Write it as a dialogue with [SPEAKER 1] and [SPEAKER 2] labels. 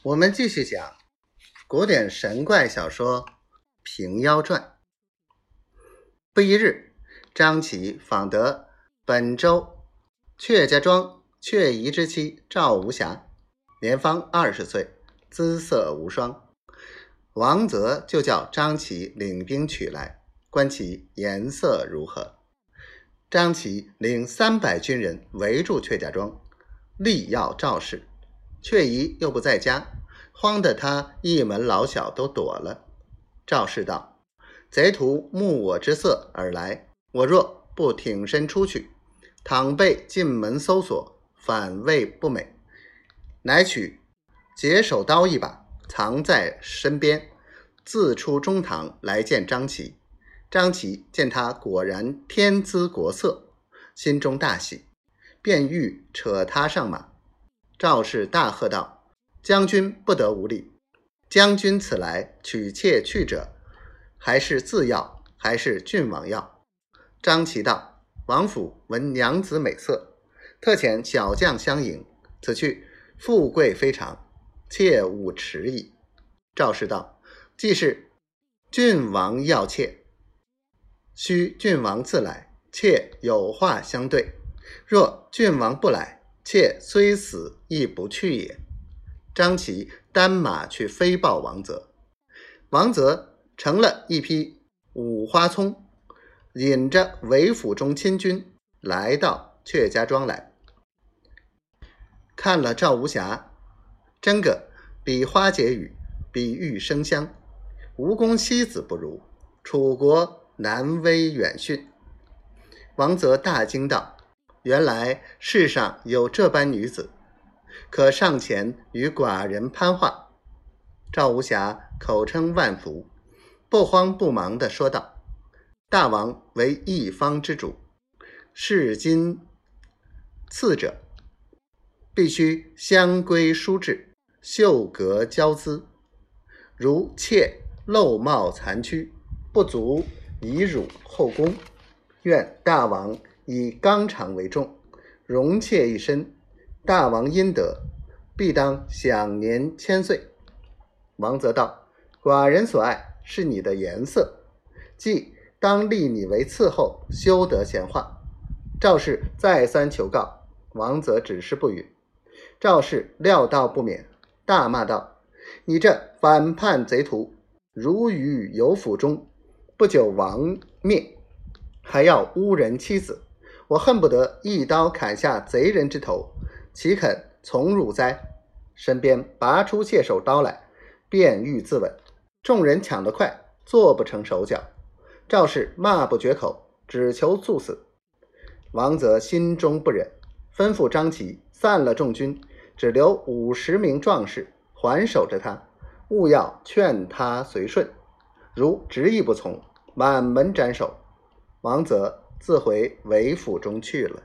[SPEAKER 1] 我们继续讲古典神怪小说《平妖传》。不一日，张琪访得本州阙家庄阙宜之妻赵无暇，年方二十岁，姿色无双。王泽就叫张琪领兵取来，观其颜色如何。张琪领三百军人围住阙家庄，力要赵氏。却疑又不在家，慌得他一门老小都躲了。赵氏道：“贼徒慕我之色而来，我若不挺身出去，倘被进门搜索，反为不美。乃取解手刀一把，藏在身边，自出中堂来见张琪。张琪见他果然天姿国色，心中大喜，便欲扯他上马。”赵氏大喝道：“将军不得无礼！将军此来取妾去者，还是自要，还是郡王要？”张琪道：“王府闻娘子美色，特遣小将相迎。此去富贵非常，切勿迟疑。”赵氏道：“既是郡王要妾，须郡王自来，妾有话相对。若郡王不来，”妾虽死亦不去也。张琪单马去飞报王泽，王泽成了一匹五花葱，引着韦府中亲军来到阙家庄来，看了赵无暇，真个比花解语，比玉生香，吴宫妻子不如，楚国难威远逊。王泽大惊道。原来世上有这般女子，可上前与寡人攀话。赵无暇口称万福，不慌不忙地说道：“大王为一方之主，世今次者，必须香规淑质，秀格娇姿。如妾露貌残躯，不足以辱后宫。愿大王。”以纲常为重，容妾一身，大王阴德，必当享年千岁。王泽道：“寡人所爱是你的颜色，即当立你为伺候，休得闲话。”赵氏再三求告，王泽只是不允。赵氏料到不免，大骂道：“你这反叛贼徒，如鱼有府中，不久亡灭，还要污人妻子！”我恨不得一刀砍下贼人之头，岂肯从汝哉？身边拔出切手刀来，便欲自刎。众人抢得快，做不成手脚。赵氏骂不绝口，只求速死。王泽心中不忍，吩咐张琪散了众军，只留五十名壮士还守着他，勿要劝他随顺。如执意不从，满门斩首。王泽。自回韦府中去了。